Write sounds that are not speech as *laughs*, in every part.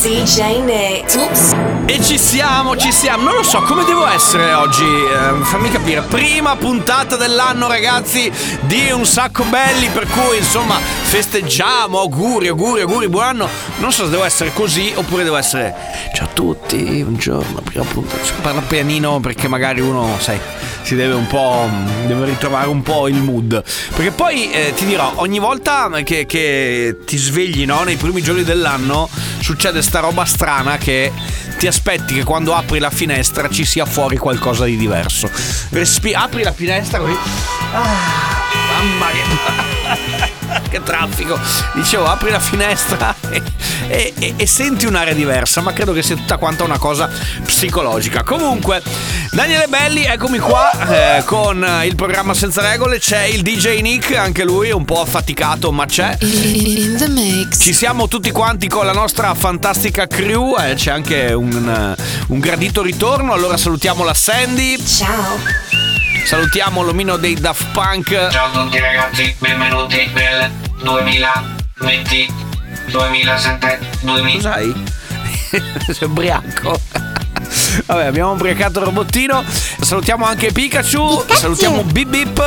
DJ Nick. E ci siamo, ci siamo. Non lo so come devo essere oggi. eh, fammi capire. Prima puntata dell'anno, ragazzi, di un sacco belli. Per cui, insomma, festeggiamo. Auguri, auguri, auguri, buon anno. Non so se devo essere così oppure devo essere. Ciao a tutti, buongiorno. Prima puntata. Cioè, Parla pianino perché magari uno, sai, si deve un po'. deve ritrovare un po' il mood. Perché poi eh, ti dirò, ogni volta che, che ti svegli, no, nei primi giorni dell'anno, succede sta roba strana che ti aspetti che quando apri la finestra ci sia fuori qualcosa di diverso. Respi- apri la finestra così. Ah, mamma mia. *laughs* che traffico. Dicevo, apri la finestra *laughs* e, e- e- e senti un'aria diversa, ma credo che sia tutta quanta una cosa psicologica. Comunque, Daniele Belli, eccomi qua eh, con il programma Senza Regole. C'è il DJ Nick, anche lui un po' affaticato, ma c'è. In the mix. Ci siamo tutti quanti con la nostra fantastica crew, eh, c'è anche un, un gradito ritorno, allora salutiamo la Sandy, Ciao. Salutiamo l'omino dei Daft Punk, Ciao a tutti ragazzi, benvenuti nel 2020, 2007, 2000. cos'hai? *laughs* Sei ubriaco? *laughs* Vabbè, abbiamo ubriacato il robottino. Salutiamo anche Pikachu, salutiamo Bip Bip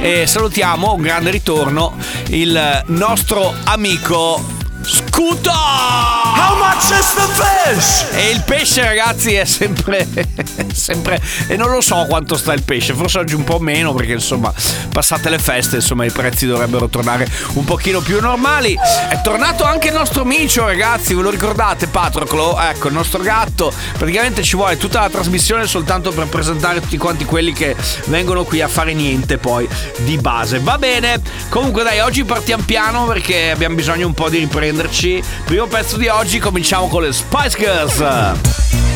e salutiamo un grande ritorno il nostro amico Scuto! How much is the fish? E il pesce, ragazzi, è sempre. *laughs* sempre. E non lo so quanto sta il pesce, forse oggi un po' meno, perché insomma, passate le feste, insomma, i prezzi dovrebbero tornare un pochino più normali. È tornato anche il nostro micio, ragazzi, ve lo ricordate, Patroclo? Ecco, il nostro gatto. Praticamente ci vuole tutta la trasmissione soltanto per presentare tutti quanti quelli che vengono qui a fare niente poi di base. Va bene. Comunque dai, oggi partiamo piano perché abbiamo bisogno un po' di riprenderci. Primo pezzo di oggi, cominciamo con le Spice Girls.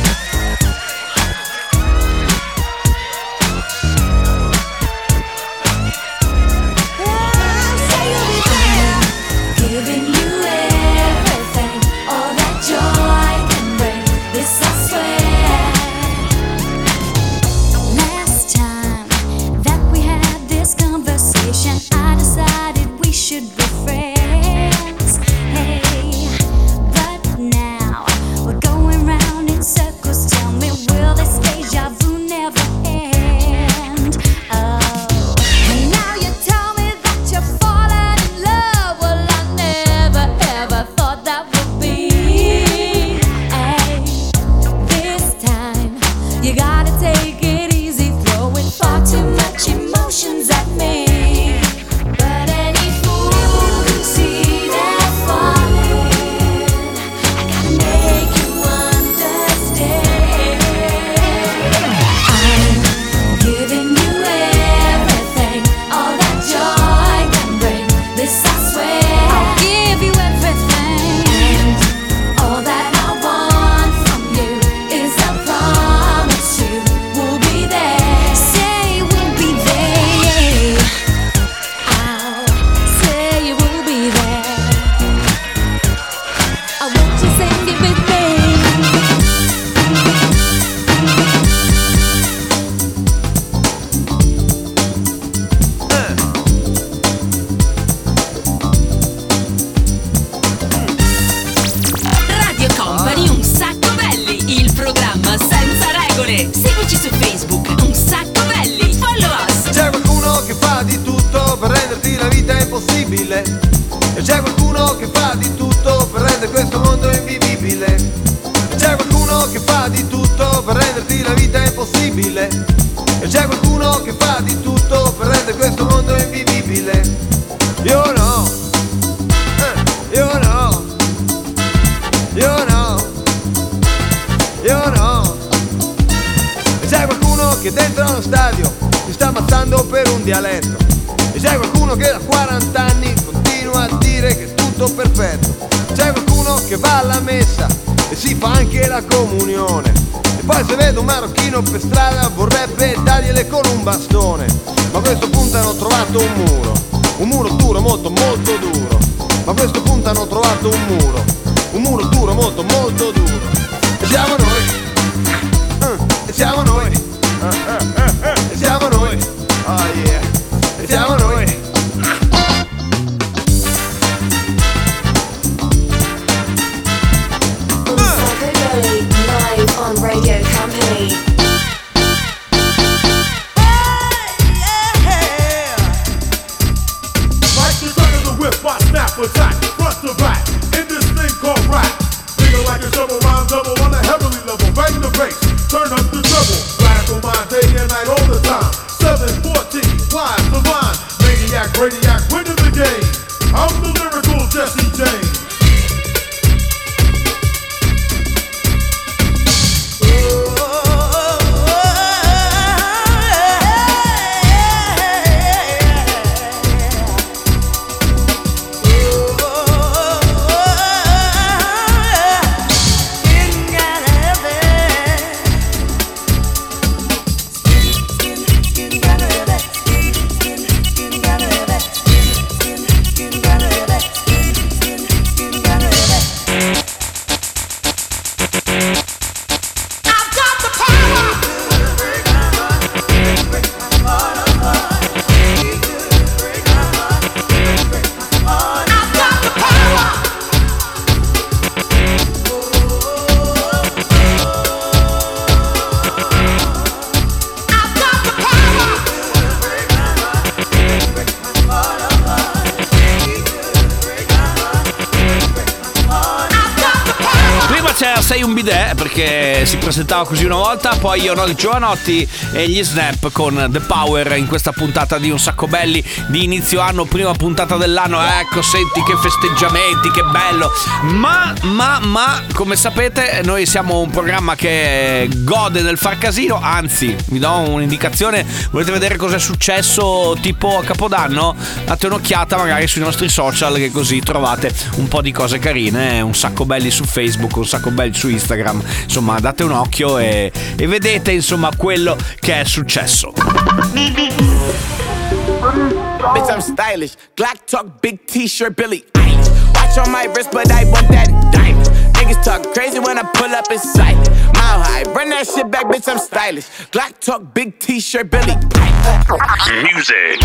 Impossibile. E c'è qualcuno che fa di tutto per rendere questo mondo invivibile. E c'è qualcuno che fa di tutto per renderti la vita impossibile. E c'è qualcuno che fa di tutto per rendere questo mondo invivibile. Io no. Eh, Io no. Io no. Io no. E c'è qualcuno che dentro uno stadio si sta ammazzando per un dialetto. C'è qualcuno che da 40 anni continua a dire che è tutto perfetto. C'è qualcuno che va alla messa e si fa anche la comunione. E poi se vede un marocchino per strada vorrebbe dargliele con un bastone. Ma a questo punto hanno trovato un muro. un muro duro, molto molto duro. Ma a questo punto hanno trovato un muro, un muro duro, molto molto duro. E siamo noi, Eh, e siamo noi, Sei un bidet perché si presentava così una volta, poi io i Giovanotti e gli Snap con The Power in questa puntata di Un Sacco Belli di inizio anno, prima puntata dell'anno. Ecco, senti che festeggiamenti, che bello. Ma, ma, ma, come sapete, noi siamo un programma che gode del far casino, anzi, vi do un'indicazione, volete vedere cosa è successo tipo a Capodanno? Date un'occhiata magari sui nostri social che così trovate un po' di cose carine, un sacco belli su Facebook, un sacco belli su Instagram, insomma date un occhio e, e vedete insomma quello che è successo. Bitch, I'm stylish. Glock talk, big t-shirt, Billy. Watch on my wrist, but I want that diamond. Niggas talk crazy when I pull up in sight. Mile high, run that shit back, bitch, I'm stylish. Glock talk, big t-shirt, Billy. Music.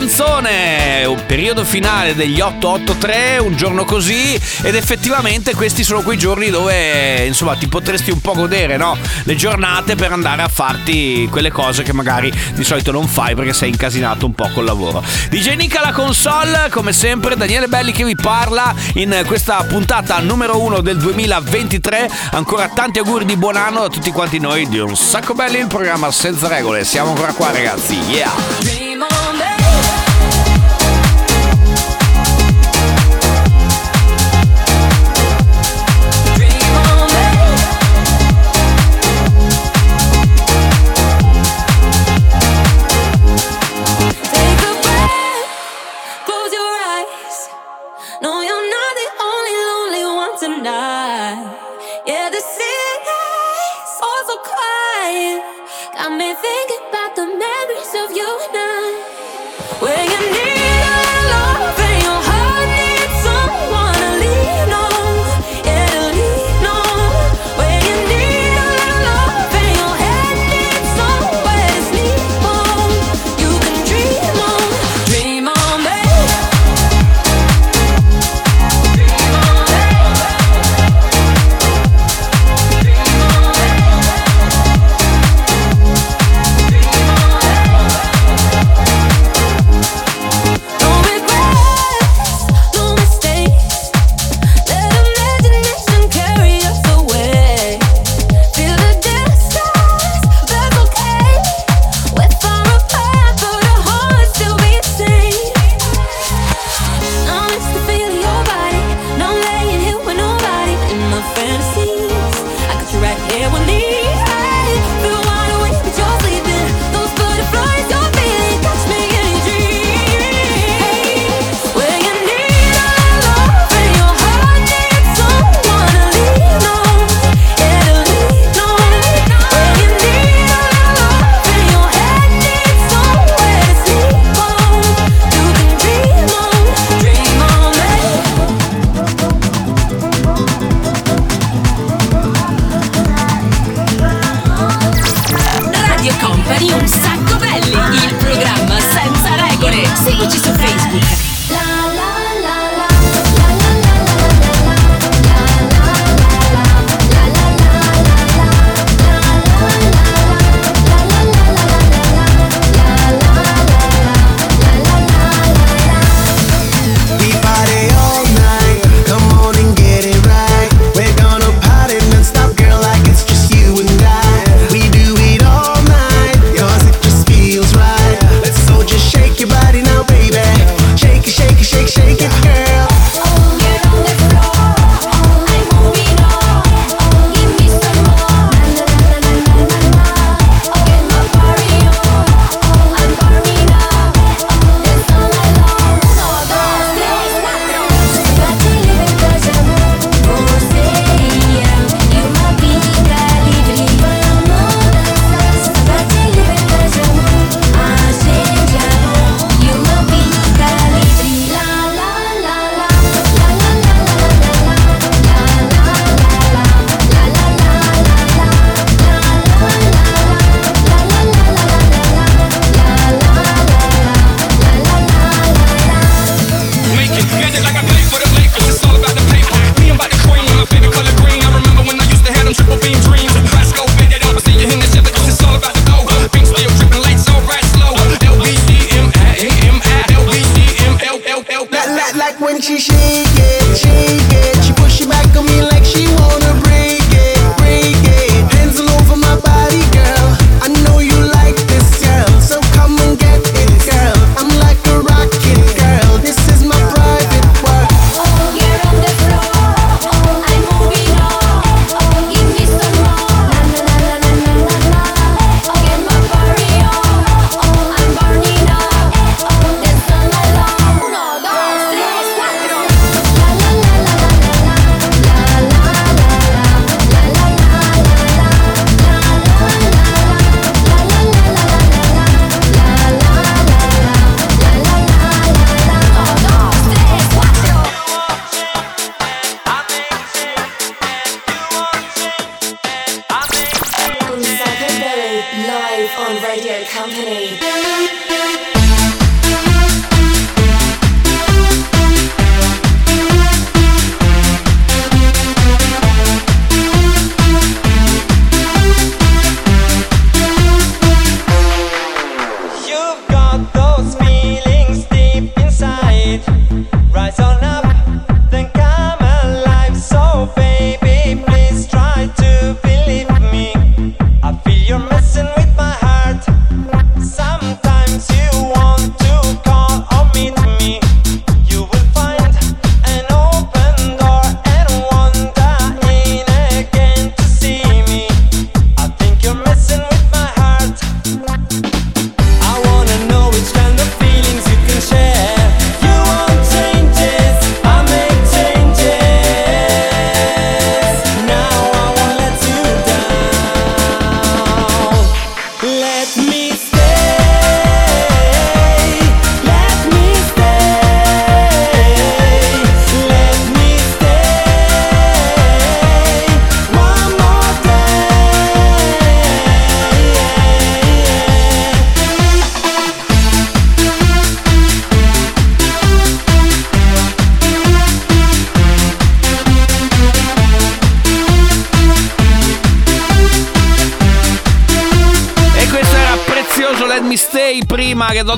canzone, un periodo finale degli 883, un giorno così ed effettivamente questi sono quei giorni dove insomma ti potresti un po' godere no? le giornate per andare a farti quelle cose che magari di solito non fai perché sei incasinato un po' col lavoro. DJ Nick la console, come sempre Daniele Belli che vi parla in questa puntata numero 1 del 2023, ancora tanti auguri di buon anno a tutti quanti noi di un sacco belli il programma senza regole, siamo ancora qua ragazzi, yeah! Dream on Seguici su Facebook.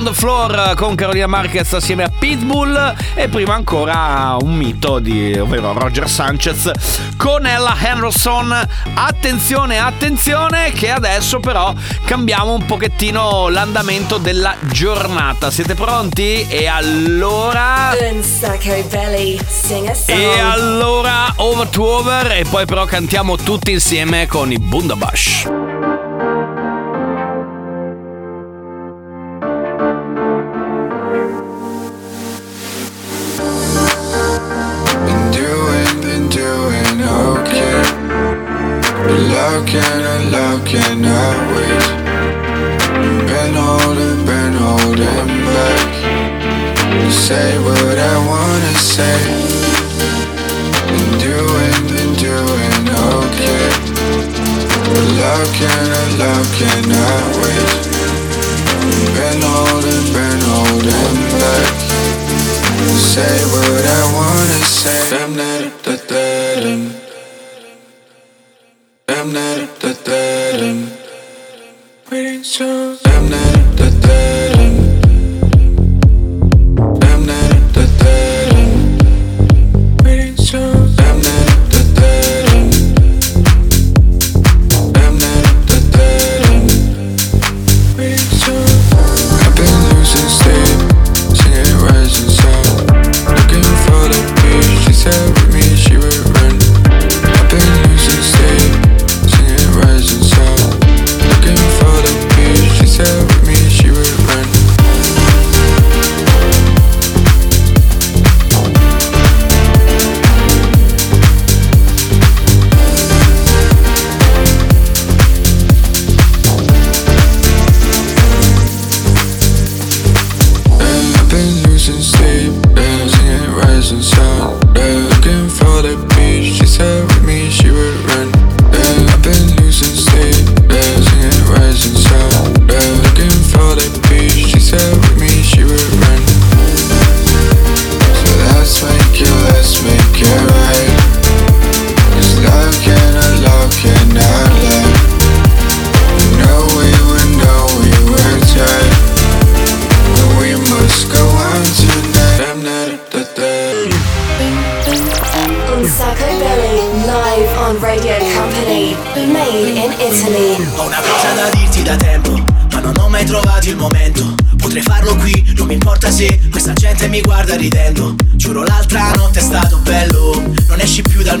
on the floor con Carolina Marquez assieme a Pitbull e prima ancora un mito di ovvero Roger Sanchez con Ella Henderson. Attenzione, attenzione che adesso però cambiamo un pochettino l'andamento della giornata. Siete pronti? E allora E allora over to over e poi però cantiamo tutti insieme con i Bundabash.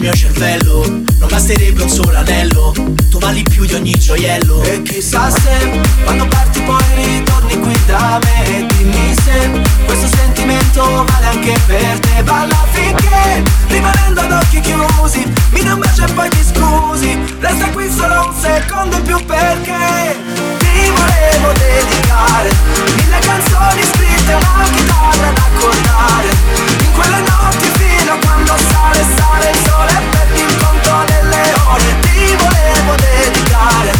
mio cervello Non basterebbe un solo anello Tu vali più di ogni gioiello. E chissà se quando parti poi ritorni qui da me E dimmi se questo sentimento vale anche per te. Balla finché rimanendo ad occhi chiusi Mi dai un bacio e poi ti scusi. Resta qui solo un secondo in più perché Ti volevo dedicare Mille canzoni scritte una chitarra da accordare quella notte fino a quando sale, sale il sole Perdi il conto delle ore Ti volevo dedicare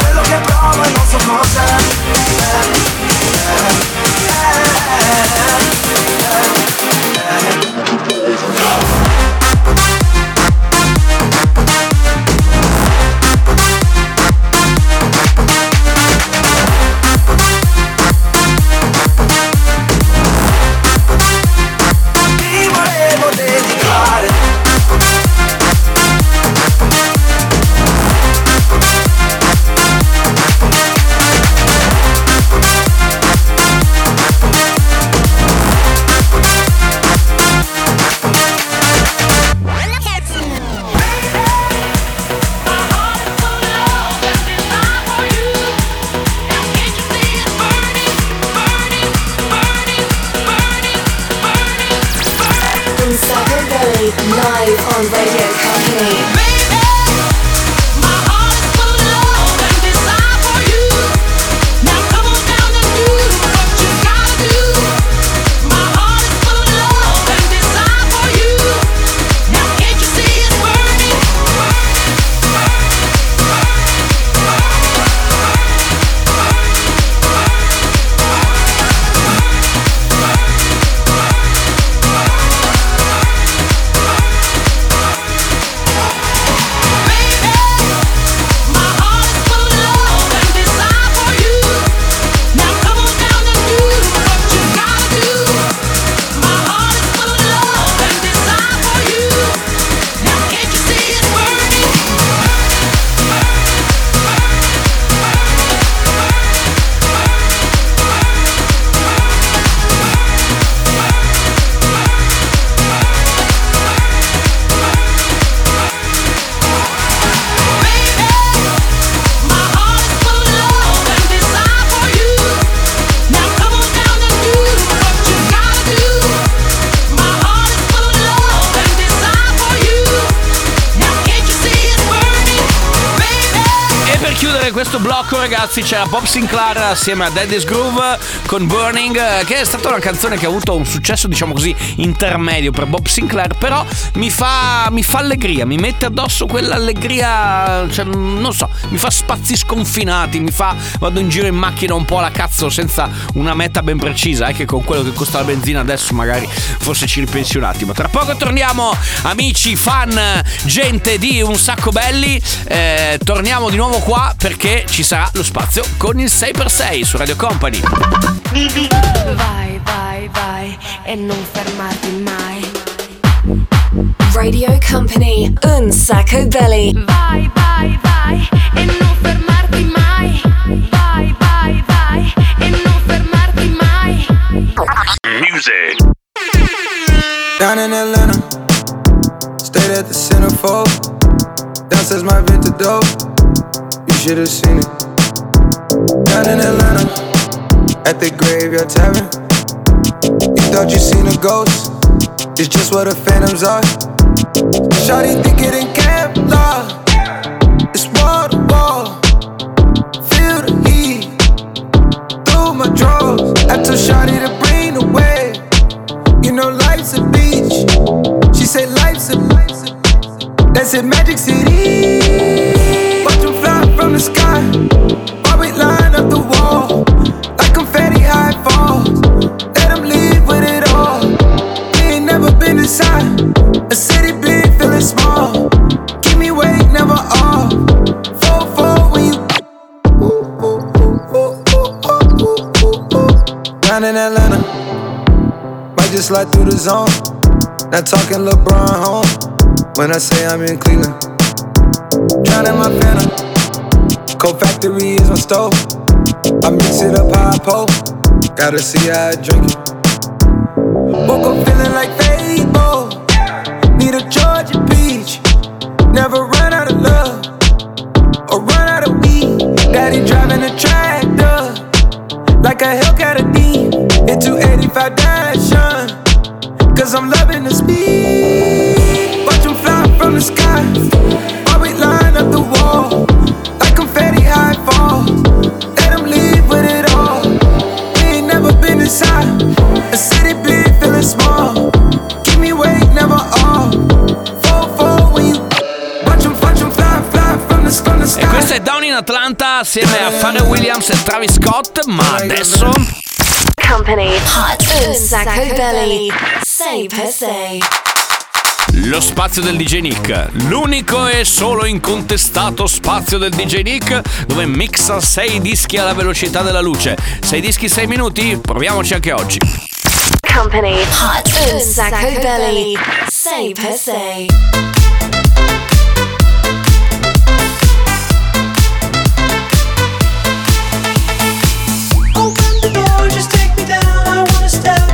Quello live on Radio chiudere questo blocco, ragazzi, c'era Bob Sinclair assieme a Daddy's Groove con Burning, eh, che è stata una canzone che ha avuto un successo, diciamo così, intermedio per Bob Sinclair, però mi fa, mi fa allegria, mi mette addosso quell'allegria, cioè, non so, mi fa spazi sconfinati, mi fa, vado in giro in macchina un po' alla cazzo senza una meta ben precisa, è che con quello che costa la benzina adesso magari forse ci ripensi un attimo. Tra poco torniamo, amici, fan, gente di Un Sacco Belli, eh, torniamo di nuovo qua perché ci sarà lo spazio con il 6x6 su Radio Company. Vai, vai, vai e non fermarti mai. Radio Company, un sacco belly. Vai, vai, vai e non fermarti mai. Vai, vai, vai e non fermarti mai. Music. Down in Atlanta, stayed at the centerfold. Downstairs my vintage dope, you should have seen it. Down in Atlanta, at the graveyard tavern. You thought you seen a ghost, it's just what the phantoms are. Shawty think it in Kevlar, it's wall to wall. Slide through the zone. Not talking LeBron home. When I say I'm in Cleveland. Drowning my phantom. Cold factory is my stove. I mix it up I pull. Gotta see how I drink it. Woke up feeling like in Atlanta assieme a Pharrell Williams e Travis Scott, ma adesso Company, hot un sacco belly. Say per se. lo spazio del DJ Nick, l'unico e solo incontestato spazio del DJ Nick dove mixa 6 dischi alla velocità della luce. 6 dischi 6 minuti? Proviamoci anche oggi. Company, hot un sacco belly. Say per se. Step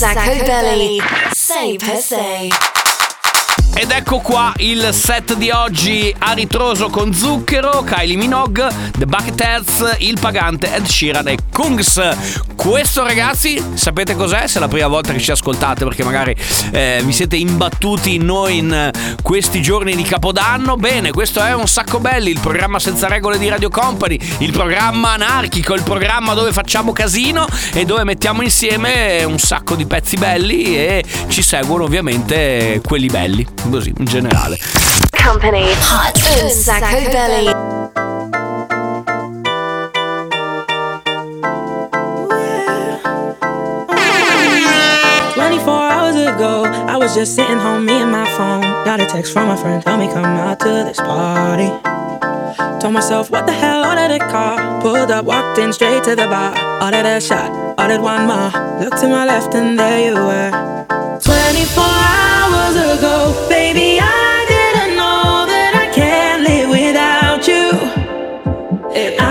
Sacco Belly. Say per se. Ed ecco qua il set di oggi a ritroso con Zucchero, Kylie Minogue, The Bucketheads, Il Pagante, Ed Sheeran e Kungs. Questo ragazzi, sapete cos'è? Se è la prima volta che ci ascoltate perché magari eh, vi siete imbattuti in noi in eh, questi giorni di Capodanno. Bene, questo è Un Sacco Belli, il programma senza regole di Radio Company, il programma anarchico, il programma dove facciamo casino e dove mettiamo insieme un sacco di pezzi belli e ci seguono ovviamente quelli belli, così in generale. Company. Hot un Sacco Belly. Ago, I was just sitting home, me and my phone. Got a text from a friend, tell me come out to this party. Told myself, what the hell, ordered a car. Pulled up, walked in straight to the bar. Ordered a shot, ordered one more. Looked to my left and there you were. 24 hours ago, baby, I didn't know that I can't live without you. I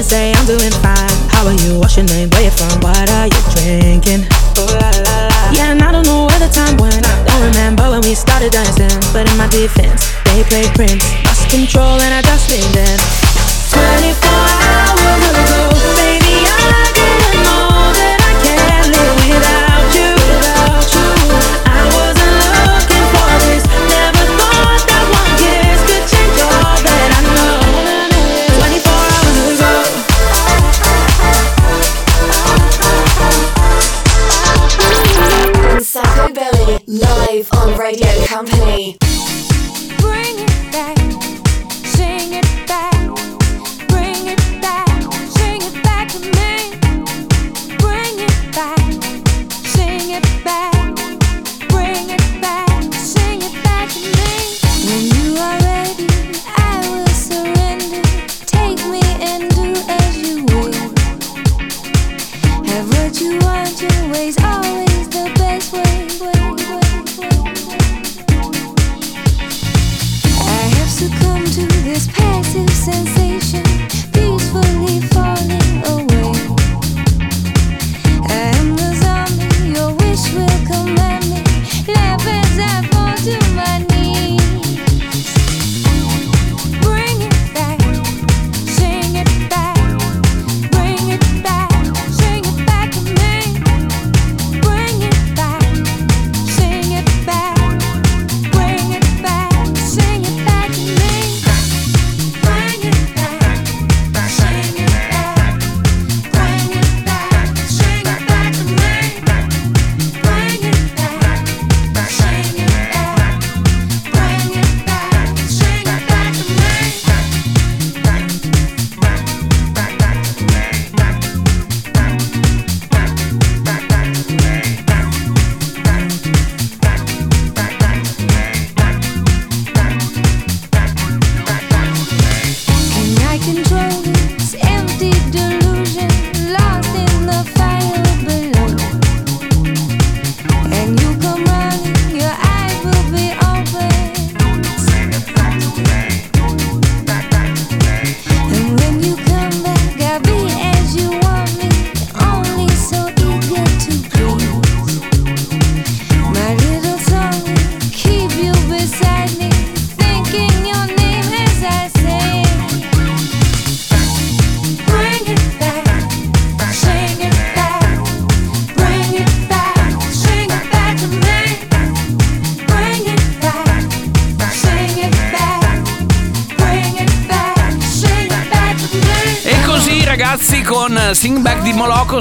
and say I'm doing fine. How are you? What's your name? Where you from? What are you drinking? Ooh, la, la, la. Yeah, and I don't know where the time went. I don't remember when we started dancing. But in my defense, they play Prince. Lost control and I just leaned in. 24 hours ago.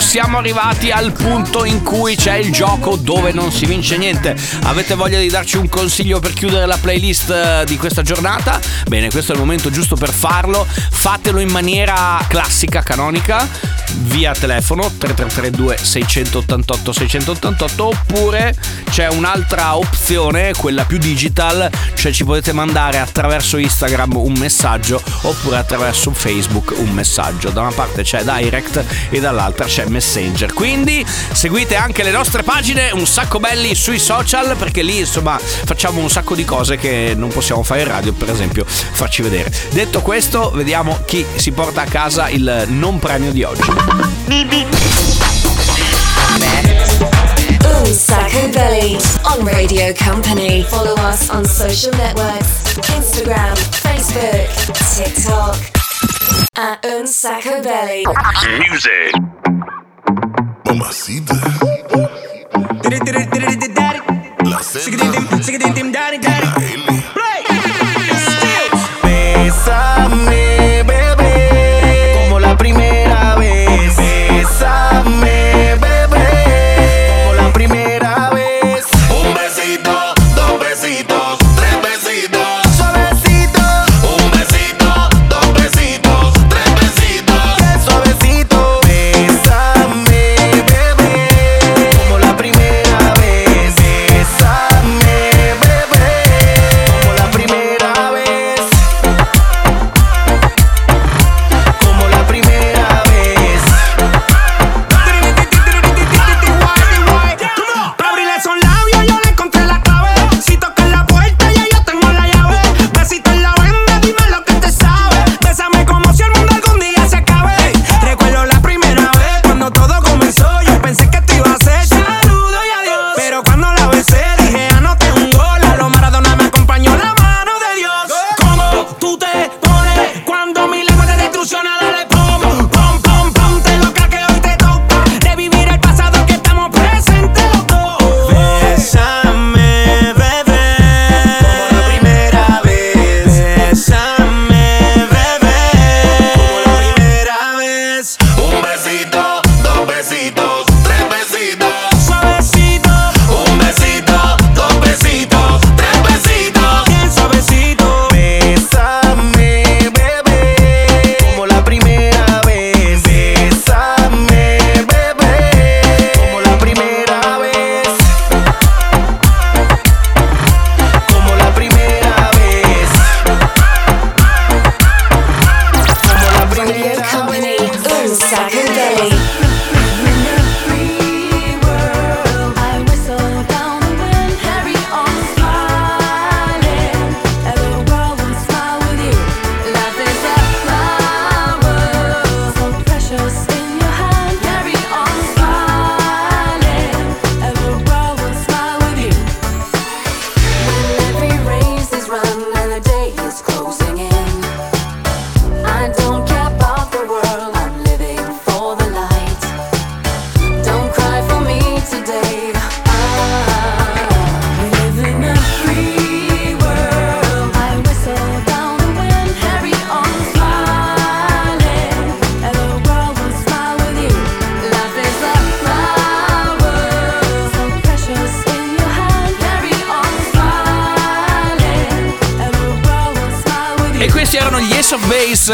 siamo arrivati al punto in cui c'è il gioco dove non si vince niente. Avete voglia di darci un consiglio per chiudere la playlist eh, di questa giornata? Bene, questo è il momento giusto per farlo. Fatelo in maniera classica, canonica via telefono 3332 688 688 oppure c'è un'altra opzione, quella più digital, cioè ci potete mandare attraverso Instagram un messaggio oppure attraverso Facebook un messaggio. Da una parte c'è Direct e dall'altra c'è Messenger. Quindi seguite anche le nostre pagine un sacco belli sui social perché lì insomma facciamo un sacco di cose che non possiamo fare in radio, per esempio farci vedere. Detto questo, vediamo chi si porta a casa il non premio di oggi. me, me. Ooh, Sacco Belly on Radio Company. Follow us on social networks Instagram, Facebook, TikTok. At Unsacco Belly. Music. Mamacita. La Z.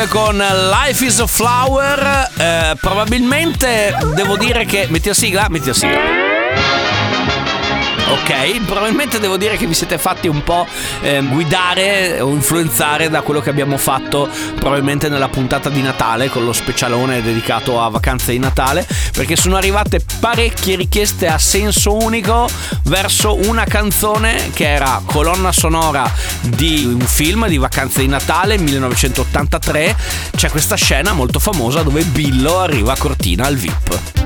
Con Life is a Flower. Eh, probabilmente devo dire che. Metti la sigla? Metti la sigla. Ok, probabilmente devo dire che vi siete fatti un po' eh, guidare o influenzare da quello che abbiamo fatto probabilmente nella puntata di Natale con lo specialone dedicato a vacanze di Natale perché sono arrivate parecchie richieste a senso unico verso una canzone che era colonna sonora di un film di vacanze di Natale 1983 c'è questa scena molto famosa dove Billo arriva a Cortina al VIP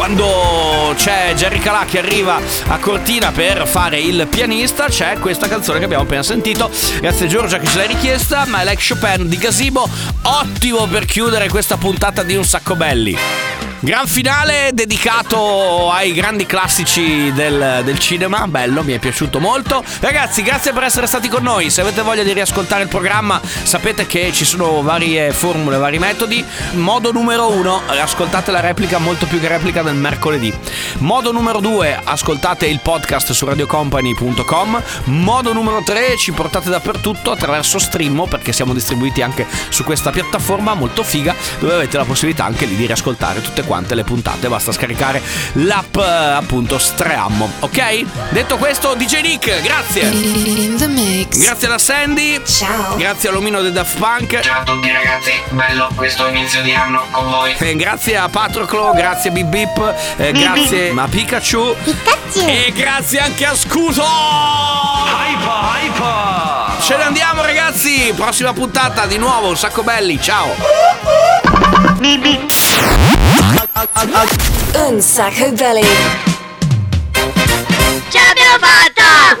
quando c'è Jerry Calà che arriva a Cortina per fare il pianista c'è questa canzone che abbiamo appena sentito. Grazie Giorgia che ce l'hai richiesta, ma è Like Chopin di Gazebo, ottimo per chiudere questa puntata di Un Sacco Belli. Gran finale dedicato ai grandi classici del, del cinema, bello, mi è piaciuto molto. Ragazzi, grazie per essere stati con noi. Se avete voglia di riascoltare il programma, sapete che ci sono varie formule, vari metodi. Modo numero uno, ascoltate la replica molto più che replica del mercoledì. Modo numero due, ascoltate il podcast su radiocompany.com. Modo numero tre, ci portate dappertutto attraverso Streammo, perché siamo distribuiti anche su questa piattaforma molto figa, dove avete la possibilità anche lì di riascoltare tutte quante le puntate. Basta scaricare l'app eh, appunto Streammo, ok? Detto questo, DJ Nick, grazie. In the mix. Grazie alla Sandy. Ciao. Grazie all'omino del Daft Punk. Ciao a tutti ragazzi, bello questo inizio di anno con voi. Eh, grazie a Patroclo, grazie a Bip Bip, eh, grazie a Pikachu. E grazie anche a Scuso. Hypa, hypa. Ce ne andiamo ragazzi, prossima puntata di nuovo, un sacco belli, ciao. Un sacco belly. Ce l'abbiamo fatta!